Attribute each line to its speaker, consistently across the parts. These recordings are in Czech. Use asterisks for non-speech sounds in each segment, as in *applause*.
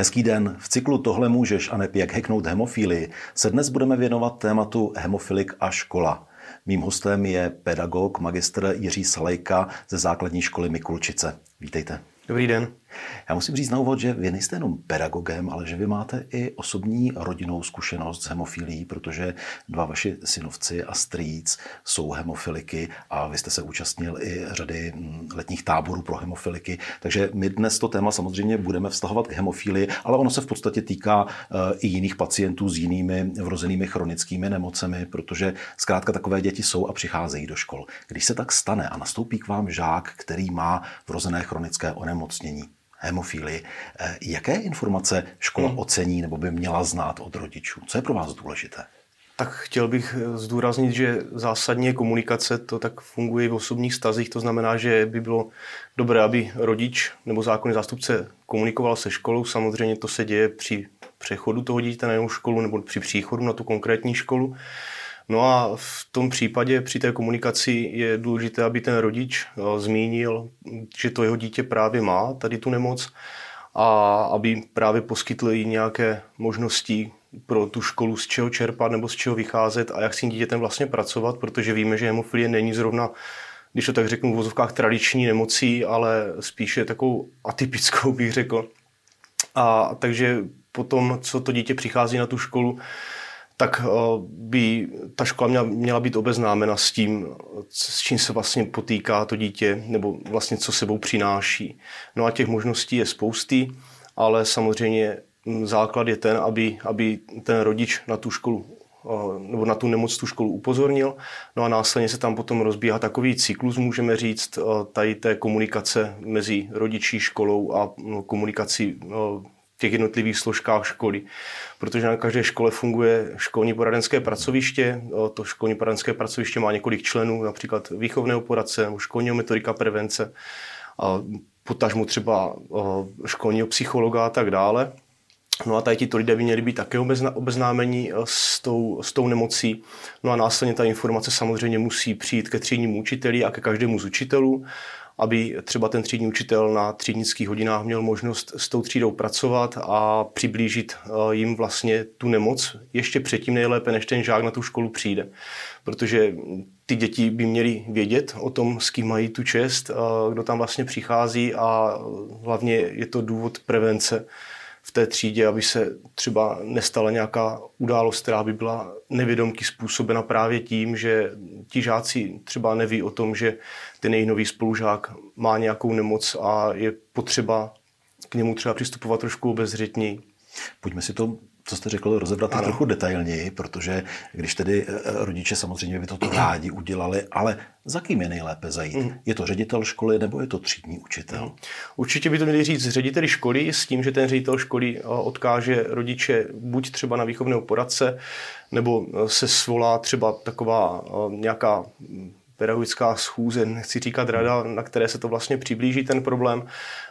Speaker 1: Hezký den. V cyklu Tohle můžeš a neb jak heknout hemofílii se dnes budeme věnovat tématu hemofilik a škola. Mým hostem je pedagog, magistr Jiří Salejka ze základní školy Mikulčice. Vítejte.
Speaker 2: Dobrý den.
Speaker 1: Já musím říct na úvod, že vy nejste jenom pedagogem, ale že vy máte i osobní rodinnou zkušenost s hemofilí, protože dva vaši synovci a strýc jsou hemofiliky a vy jste se účastnil i řady mm, letních táborů pro hemofiliky. Takže my dnes to téma samozřejmě budeme vztahovat k hemofílii, ale ono se v podstatě týká eh, i jiných pacientů s jinými vrozenými chronickými nemocemi, protože zkrátka takové děti jsou a přicházejí do škol. Když se tak stane a nastoupí k vám žák, který má vrozené chronické onemocnění, hemofílii. Eh, jaké informace škola hmm. ocení nebo by měla znát od rodičů? Co je pro vás důležité?
Speaker 2: Tak chtěl bych eh, zdůraznit, že zásadně komunikace to tak funguje v osobních stazích, to znamená, že by bylo dobré, aby rodič nebo zákonný zástupce komunikoval se školou. Samozřejmě to se děje při přechodu toho dítěte na jinou školu nebo při příchodu na tu konkrétní školu. No a v tom případě při té komunikaci je důležité, aby ten rodič eh, zmínil, že to jeho dítě právě má tady tu nemoc a aby právě poskytl i nějaké možnosti pro tu školu, z čeho čerpat nebo z čeho vycházet a jak s tím dítětem vlastně pracovat, protože víme, že hemofilie není zrovna když to tak řeknu v vozovkách tradiční nemocí, ale spíše takovou atypickou *laughs* bych řekl. A takže potom, co to dítě přichází na tu školu, tak eh, by ta škola měla, měla být obeznámena s tím, s čím se vlastně potýká to dítě, nebo vlastně co sebou přináší. No a těch možností je spousty, ale samozřejmě hm, základ je ten, aby, aby ten rodič na tu školu eh, nebo na tu nemoc tu školu upozornil. No a následně se tam potom rozbíhá takový cyklus, můžeme říct, eh, tady té komunikace mezi rodičí, školou a no, komunikací těch jednotlivých složkách školy. Protože na každé škole funguje školní poradenské pracoviště. To školní poradenské pracoviště má několik členů, například výchovného poradce nebo školního metodika prevence, a potažmu třeba školního psychologa a tak dále. No a tady tito lidé by měli být také obeznámení s tou, s tou nemocí. No a následně ta informace samozřejmě musí přijít ke třídnímu učiteli a ke každému z učitelů aby třeba ten třídní učitel na třídnických hodinách měl možnost s tou třídou pracovat a přiblížit eh, jim vlastně tu nemoc ještě předtím nejlépe, než ten žák na tu školu přijde. Protože ty děti by měly vědět o tom, s kým mají tu čest, eh, kdo tam vlastně přichází a hlavně je to důvod prevence v té třídě, aby se třeba nestala nějaká událost, která by byla nevědomky způsobena právě tím, že ti žáci třeba neví o tom, že ten jejich nový spolužák má nějakou nemoc a je potřeba k němu třeba přistupovat trošku obezřetněji.
Speaker 1: Pojďme si to co jste řekl, rozebrat ano. trochu detailněji, protože když tedy eh, rodiče samozřejmě by toto rádi udělali, ale za kým je nejlépe zajít? Mm. Je to ředitel školy nebo je to třídní učitel? Mm.
Speaker 2: Určitě by to měli říct řediteli školy s tím, že ten ředitel školy eh, odkáže rodiče buď třeba na výchovného poradce, nebo eh, se svolá třeba taková nějaká pedagogická schůze, nechci říkat rada, na které se to vlastně přiblíží ten problém.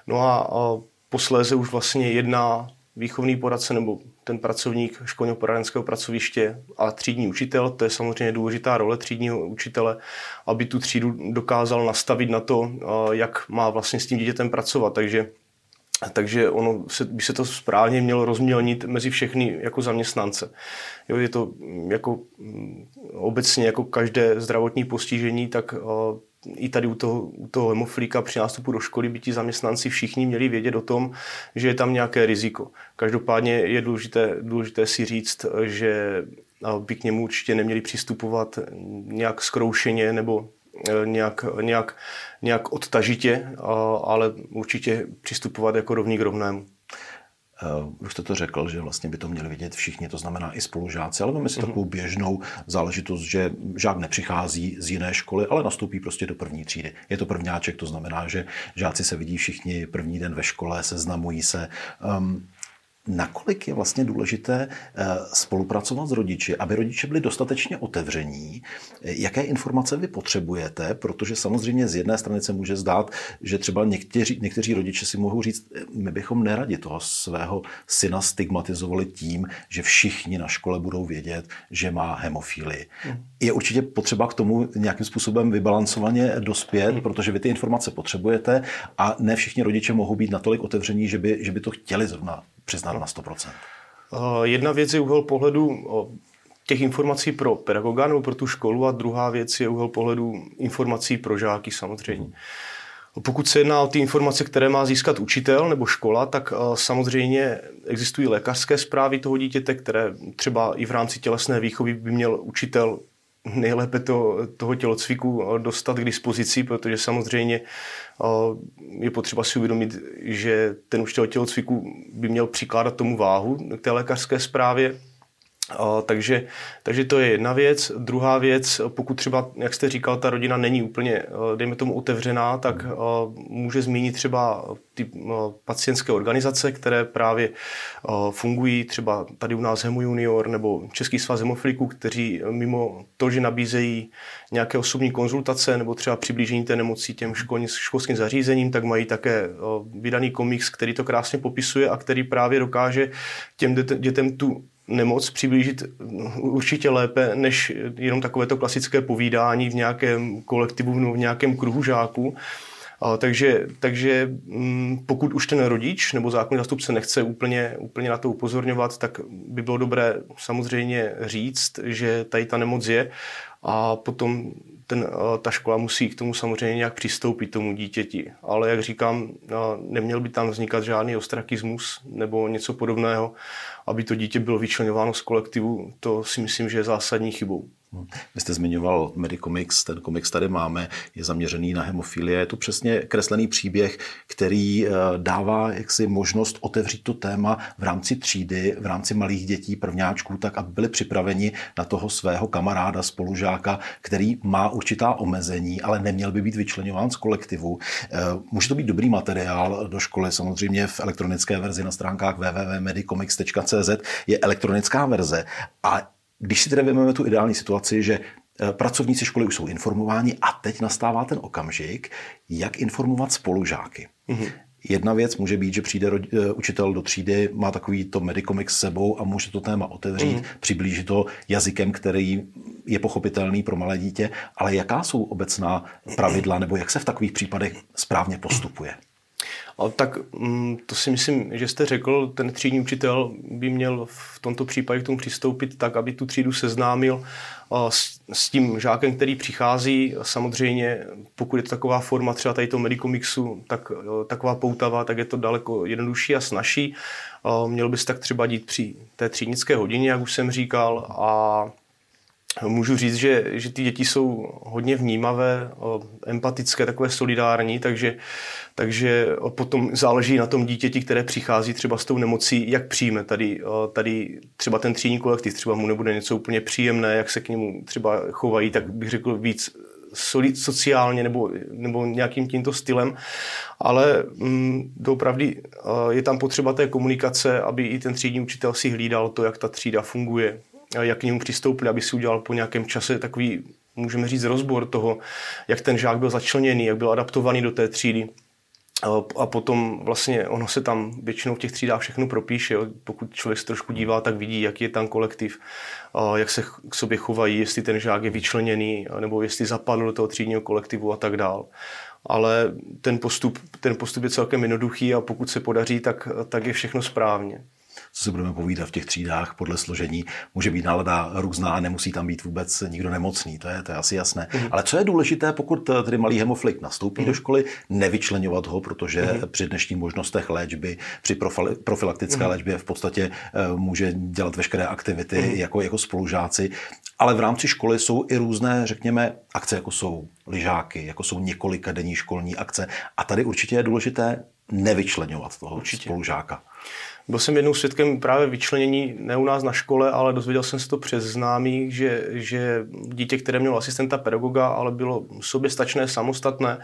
Speaker 2: No a posléze už vlastně jedná výchovný poradce nebo ten pracovník školního poradenského pracoviště a třídní učitel, to je samozřejmě důležitá role třídního učitele, aby tu třídu dokázal nastavit na to, jak má vlastně s tím dítětem pracovat. Takže takže ono se, by se to správně mělo rozmělnit mezi všechny jako zaměstnance. Jo, je to jako mm, obecně jako každé zdravotní postižení, tak i tady u toho, u toho hemofilika při nástupu do školy by ti zaměstnanci všichni měli vědět o tom, že je tam nějaké riziko. Každopádně je důležité, důležité si říct, že by k němu určitě neměli přistupovat nějak zkroušeně nebo nějak, nějak, nějak odtažitě, ale určitě přistupovat jako rovný k rovnému.
Speaker 1: Uh, už jste to řekl, že vlastně by to měli vidět všichni, to znamená i spolužáci, ale máme si takovou běžnou záležitost, že žák nepřichází z jiné školy, ale nastoupí prostě do první třídy. Je to prvňáček, to znamená, že žáci se vidí všichni první den ve škole, seznamují se. Um, nakolik je vlastně důležité eh, spolupracovat s rodiči, aby rodiče byli dostatečně otevření, jaké informace vy potřebujete, protože samozřejmě z jedné strany se může zdát, že třeba někteří, někteří rodiče si mohou říct, my bychom neradi toho svého syna stigmatizovali tím, že všichni na škole budou vědět, že má hemofílii. Mm. Je určitě potřeba k tomu nějakým způsobem vybalancovaně dospět, mm. protože vy ty informace potřebujete a ne všichni rodiče mohou být natolik otevření, že by, že by to chtěli zrovna přiznat na 100%?
Speaker 2: Jedna věc je úhel pohledu těch informací pro pedagoga nebo pro tu školu a druhá věc je úhel pohledu informací pro žáky samozřejmě. Hmm. Pokud se jedná o ty informace, které má získat učitel nebo škola, tak samozřejmě existují lékařské zprávy toho dítěte, které třeba i v rámci tělesné výchovy by měl učitel nejlépe to, toho tělocviku dostat k dispozici, protože samozřejmě je potřeba si uvědomit, že ten učitel tělocviku by měl přikládat tomu váhu k té lékařské zprávě takže, takže to je jedna věc. Druhá věc, pokud třeba, jak jste říkal, ta rodina není úplně, dejme tomu, otevřená, tak může zmínit třeba ty pacientské organizace, které právě fungují třeba tady u nás Hemo Junior nebo Český svaz hemofiliků, kteří mimo to, že nabízejí nějaké osobní konzultace nebo třeba přiblížení té nemocí těm školským zařízením, tak mají také vydaný komiks, který to krásně popisuje a který právě dokáže těm dětem tu nemoc přiblížit určitě lépe, než jenom takovéto klasické povídání v nějakém kolektivu nebo v nějakém kruhu žáků. Takže, takže mm, pokud už ten rodič nebo zákonný zastupce nechce úplně, úplně na to upozorňovat, tak by bylo dobré samozřejmě říct, že tady ta nemoc je a potom ten, ta škola musí k tomu samozřejmě nějak přistoupit tomu dítěti. Ale jak říkám, neměl by tam vznikat žádný ostrakismus nebo něco podobného, aby to dítě bylo vyčlenováno z kolektivu. To si myslím, že je zásadní chybou.
Speaker 1: Vy jste zmiňoval Medicomics, ten komiks tady máme, je zaměřený na hemofilie. Je to přesně kreslený příběh, který eh, dává jaksi možnost otevřít to téma v rámci třídy, v rámci malých dětí, prvňáčků, tak aby byli připraveni na toho svého kamaráda, spolužáka, který má určitá omezení, ale neměl by být vyčlenován z kolektivu. Eh, může to být dobrý materiál do školy, samozřejmě v elektronické verzi na stránkách www.medicomics.cz je elektronická verze a když si tedy vezmeme tu ideální situaci, že eh, pracovníci školy už jsou informováni a teď nastává ten okamžik, jak informovat spolužáky. Mm-hmm. Jedna věc může být, že přijde eh, učitel do třídy, má takový to medikomik s sebou a může to téma otevřít, mm. přiblížit to jazykem, který je pochopitelný pro malé dítě, ale jaká jsou obecná pravidla nebo jak se v takových případech správně postupuje?
Speaker 2: A tak mm, to si myslím, že jste řekl, ten třídní učitel by měl v tomto případě k tomu přistoupit tak, aby tu třídu seznámil s, s tím žákem, který přichází. Samozřejmě, pokud je to taková forma třeba tady toho medikomixu, tak taková poutava, tak je to daleko jednodušší a snažší. Měl by se tak třeba dít při té třídnické hodině, jak už jsem říkal, a Můžu říct, že, že ty děti jsou hodně vnímavé, empatické, takové solidární, takže, takže potom záleží na tom dítěti, které přichází třeba s tou nemocí, jak přijme. Tady, tady třeba ten třídní kolektiv, třeba mu nebude něco úplně příjemné, jak se k němu třeba chovají, tak bych řekl víc solid, sociálně nebo, nebo nějakým tímto stylem, ale mm, doopravdy je tam potřeba té komunikace, aby i ten třídní učitel si hlídal to, jak ta třída funguje, jak k němu přistoupili, aby si udělal po nějakém čase takový, můžeme říct, rozbor toho, jak ten žák byl začleněný, jak byl adaptovaný do té třídy. A potom vlastně ono se tam většinou v těch třídách všechno propíše. Pokud člověk se trošku dívá, tak vidí, jaký je tam kolektiv, jak se k sobě chovají, jestli ten žák je vyčleněný, nebo jestli zapadl do toho třídního kolektivu a tak dál. Ale ten postup, ten postup je celkem jednoduchý a pokud se podaří, tak, tak je všechno správně.
Speaker 1: Co si budeme povídat v těch třídách podle složení, může být nálada různá a nemusí tam být vůbec nikdo nemocný, to je, to je asi jasné. Mm. Ale co je důležité, pokud eh, tedy malý hemoflik nastoupí mm. do školy, nevyčlenovat ho, protože mm. při dnešních možnostech léčby, při profilaktické mm. léčbě v podstatě uh, může dělat veškeré aktivity mm. jako, jako spolužáci. Ale v rámci školy jsou i různé, řekněme, akce, jako jsou lyžáky, jako jsou několika denní školní akce. A tady určitě je důležité nevyčlenovat toho určitě. spolužáka.
Speaker 2: Byl jsem jednou svědkem právě vyčlenění, ne u nás na škole, ale dozvěděl jsem se to přes známých, že, že dítě, které mělo asistenta pedagoga, ale bylo soběstačné, samostatné,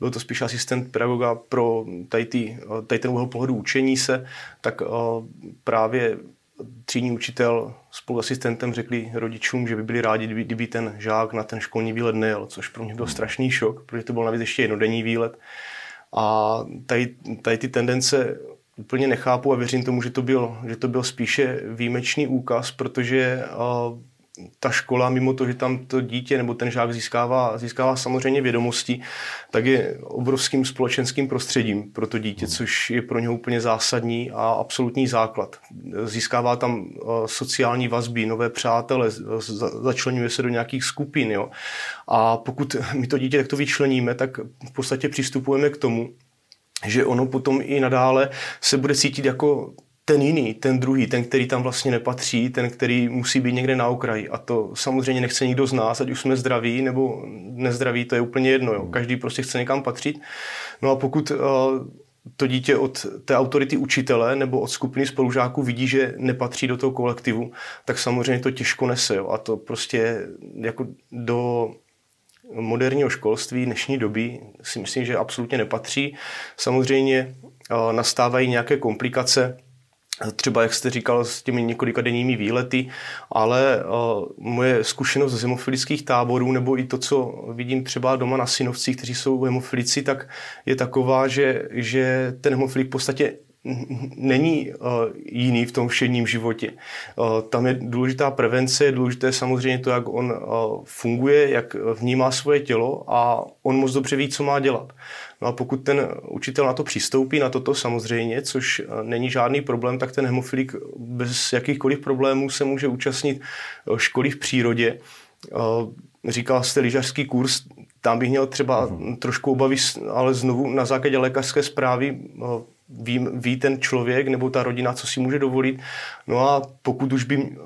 Speaker 2: byl to spíš asistent pedagoga pro tady, tý, tady ten úhel pohledu učení se, tak právě třídní učitel spolu asistentem řekli rodičům, že by byli rádi, kdyby, kdyby ten žák na ten školní výlet nejel, což pro mě byl strašný šok, protože to byl navíc ještě jednodenní výlet. A tady, tady ty tendence úplně nechápu a věřím tomu, že to byl, že to byl spíše výjimečný úkaz, protože ta škola, mimo to, že tam to dítě nebo ten žák získává, získává samozřejmě vědomosti, tak je obrovským společenským prostředím pro to dítě, což je pro něho úplně zásadní a absolutní základ. Získává tam sociální vazby, nové přátele, začlenuje se do nějakých skupin. Jo. A pokud my to dítě takto vyčleníme, tak v podstatě přistupujeme k tomu, že ono potom i nadále se bude cítit jako ten jiný, ten druhý, ten, který tam vlastně nepatří, ten, který musí být někde na okraji. A to samozřejmě nechce nikdo z nás, ať už jsme zdraví nebo nezdraví, to je úplně jedno. Jo. Každý prostě chce někam patřit. No a pokud uh, to dítě od té autority učitele nebo od skupiny spolužáků vidí, že nepatří do toho kolektivu, tak samozřejmě to těžko nese. Jo. A to prostě jako do moderního školství dnešní doby si myslím, že absolutně nepatří. Samozřejmě uh, nastávají nějaké komplikace, třeba, jak jste říkal, s těmi několika denními výlety, ale uh, moje zkušenost z hemofilických táborů, nebo i to, co vidím třeba doma na synovcích, kteří jsou hemofilici, tak je taková, že, že ten hemofilik v podstatě není uh, jiný v tom všedním životě. Uh, tam je důležitá prevence, je důležité samozřejmě to, jak on uh, funguje, jak vnímá svoje tělo a on moc dobře ví, co má dělat. No a pokud ten učitel na to přistoupí, na toto samozřejmě, což není žádný problém, tak ten hemofilik bez jakýchkoliv problémů se může účastnit školy v přírodě. Říkal jste lyžařský kurz, tam bych měl třeba uh-huh. trošku obavy, ale znovu na základě lékařské zprávy ví, ví ten člověk nebo ta rodina, co si může dovolit. No a pokud už by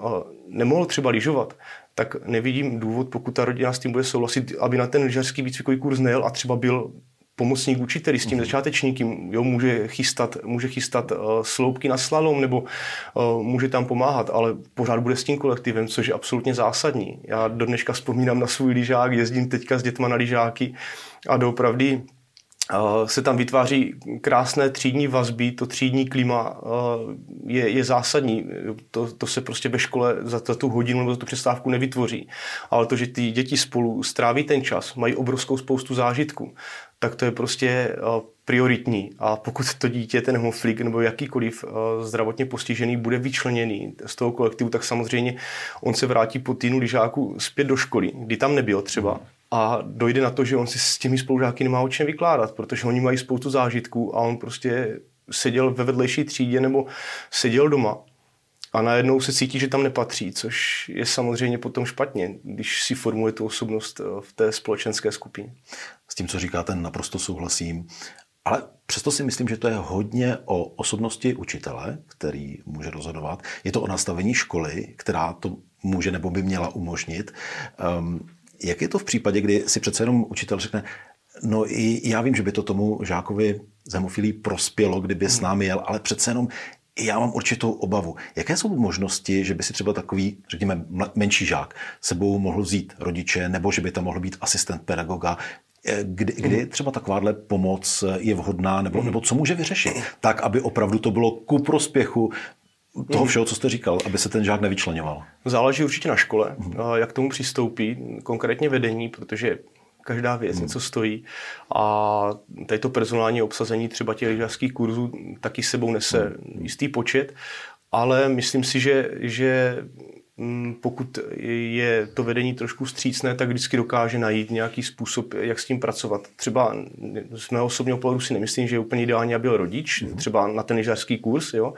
Speaker 2: nemohl třeba lyžovat, tak nevidím důvod, pokud ta rodina s tím bude souhlasit, aby na ten lyžařský výcvikový kurz nejel a třeba byl pomocník učiteli s tím mm-hmm. začátečníkem, jo, může chystat, může chystat uh, sloupky na slalom nebo uh, může tam pomáhat, ale pořád bude s tím kolektivem, což je absolutně zásadní. Já do dneška vzpomínám na svůj lyžák, jezdím teďka s dětma na lyžáky a doopravdy se tam vytváří krásné třídní vazby, to třídní klima je, je zásadní. To, to se prostě ve škole za, za tu hodinu nebo za tu přestávku nevytvoří. Ale to, že ty děti spolu stráví ten čas, mají obrovskou spoustu zážitků, tak to je prostě prioritní. A pokud to dítě, ten homoflik nebo jakýkoliv zdravotně postižený bude vyčleněný z toho kolektivu, tak samozřejmě on se vrátí po týdnu lyžáku zpět do školy, kdy tam nebyl třeba a dojde na to, že on si s těmi spolužáky nemá o čem vykládat, protože oni mají spoustu zážitků a on prostě seděl ve vedlejší třídě nebo seděl doma a najednou se cítí, že tam nepatří, což je samozřejmě potom špatně, když si formuje tu osobnost eh, v té společenské skupině.
Speaker 1: S tím, co říkáte, naprosto souhlasím. Ale přesto si myslím, že to je hodně o osobnosti učitele, který může rozhodovat. Je to o nastavení školy, která to může nebo by měla umožnit. Um, jak je to v případě, kdy si přece jenom učitel řekne, no i já vím, že by to tomu žákovi z hemofilí prospělo, kdyby s námi jel, ale přece jenom já mám určitou obavu. Jaké jsou možnosti, že by si třeba takový, řekněme, menší žák sebou mohl vzít rodiče, nebo že by tam mohl být asistent pedagoga, eh, kdy, kdy mhm. třeba takováhle pomoc je vhodná, nebo, nebo co může vyřešit, tak, aby opravdu to bylo ku prospěchu toho všeho, co jste říkal, aby se ten žák nevyčlenoval?
Speaker 2: Záleží určitě na škole, hmm. jak tomu přistoupí, konkrétně vedení, protože každá věc hmm. něco stojí a tady to personální obsazení třeba těch lyžařských kurzů taky sebou nese hmm. jistý počet, ale myslím si, že, že mm, pokud je to vedení trošku střícné, tak vždycky dokáže najít nějaký způsob, jak s tím pracovat. Třeba z mého osobního pohledu si nemyslím, že je úplně ideální, aby byl rodič, hmm. třeba na ten lyžařský kurz, jo,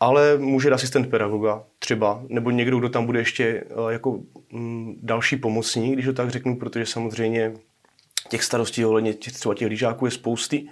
Speaker 2: ale může asistent pedagoga třeba, nebo někdo, kdo tam bude ještě jako mm, další pomocník, když to tak řeknu, protože samozřejmě těch starostí ohledně těch, třeba těch lyžáků je spousty,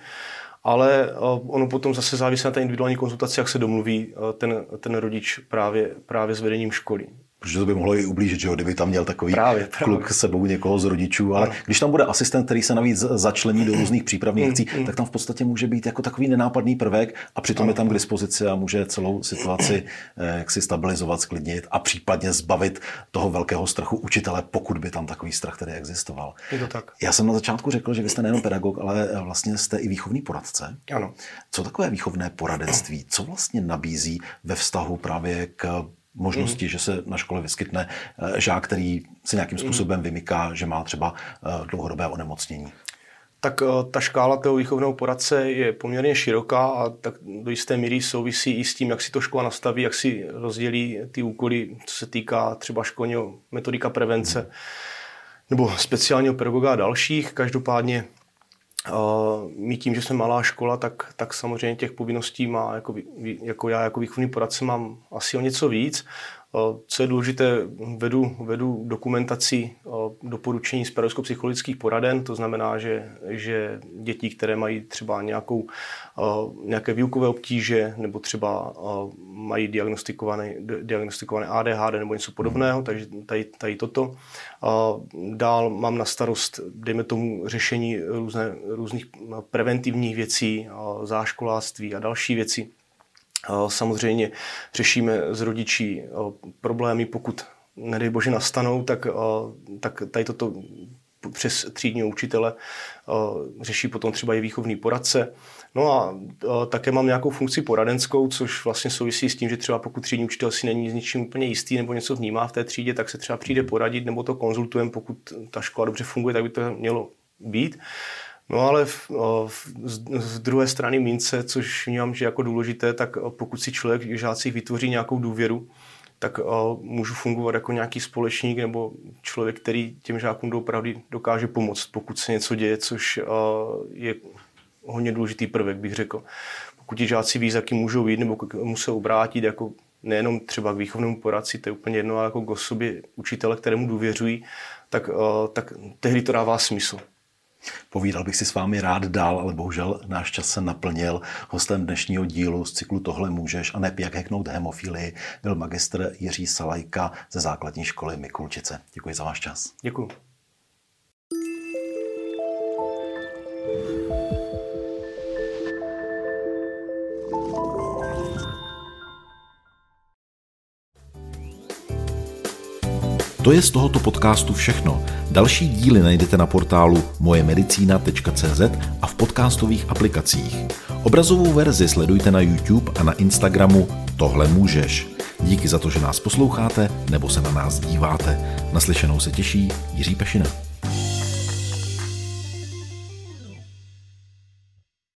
Speaker 2: ale ono potom zase závisí na té individuální konzultaci, jak se domluví ten, ten rodič právě, právě s vedením školy
Speaker 1: protože to by mohlo i ublížit, že jo, kdyby tam měl takový právě, právě. kluk sebou někoho z rodičů, ale no. když tam bude asistent, který se navíc začlení do různých přípravných mm, akcí, mm, mm. tak tam v podstatě může být jako takový nenápadný prvek a přitom ano. je tam k dispozici a může celou situaci eh, jak si stabilizovat, sklidnit a případně zbavit toho velkého strachu učitele, pokud by tam takový strach tedy existoval.
Speaker 2: Je to tak.
Speaker 1: Já jsem na začátku řekl, že vy jste nejenom pedagog, ale vlastně jste i výchovný poradce.
Speaker 2: Ano.
Speaker 1: Co takové výchovné poradenství? Co vlastně nabízí ve vztahu právě k možnosti, mm. že se na škole vyskytne eh, žák, který si nějakým mhm. způsobem vymyká, že má třeba eh, dlouhodobé onemocnění.
Speaker 2: Tak eh, ta škála toho výchovného poradce je poměrně široká a tak do jisté míry souvisí i s tím, jak si to škola nastaví, jak si rozdělí ty úkoly, co se týká třeba školního metodika prevence mm. nebo speciálního pedagoga a dalších. Každopádně my tím, že jsme malá škola, tak, tak samozřejmě těch povinností má, jako, jako já jako výchovný poradce mám asi o něco víc. Co je důležité, vedu, vedu dokumentaci doporučení z pedagogicko-psychologických poraden, to znamená, že, že děti, které mají třeba nějakou, nějaké výukové obtíže nebo třeba mají diagnostikované, diagnostikované ADHD nebo něco podobného, takže tady, tady toto. Dál mám na starost, dejme tomu, řešení různé, různých preventivních věcí, záškoláctví a další věci. Samozřejmě řešíme s rodičí problémy, pokud nedej bože nastanou, tak, tak tady toto přes třídního učitele řeší potom třeba i výchovný poradce. No a také mám nějakou funkci poradenskou, což vlastně souvisí s tím, že třeba pokud třídní učitel si není z ničím úplně jistý nebo něco vnímá v té třídě, tak se třeba přijde poradit nebo to konzultujeme, pokud ta škola dobře funguje, tak by to mělo být. No ale v, v, z druhé strany mince, což vnímám, že jako důležité, tak pokud si člověk v žácích vytvoří nějakou důvěru, tak můžu fungovat jako nějaký společník nebo člověk, který těm žákům doopravdy dokáže pomoct, pokud se něco děje, což je hodně důležitý prvek, bych řekl. Pokud ti žáci ví, jaký můžou jít nebo musí obrátit, jako nejenom třeba k výchovnému poradci, to je úplně jedno, ale jako k osobě učitele, kterému důvěřují, tak, tak tehdy to dává smysl.
Speaker 1: Povídal bych si s vámi rád dál, ale bohužel náš čas se naplnil. Hostem dnešního dílu z cyklu Tohle můžeš a ne jak heknout hemofilii byl magistr Jiří Salajka ze základní školy Mikulčice. Děkuji za váš čas.
Speaker 2: Děkuji.
Speaker 1: To je z tohoto podcastu všechno. Další díly najdete na portálu mojemedicina.cz a v podcastových aplikacích. Obrazovou verzi sledujte na YouTube a na Instagramu Tohle můžeš. Díky za to, že nás posloucháte nebo se na nás díváte. Naslyšenou se těší Jiří Pešina.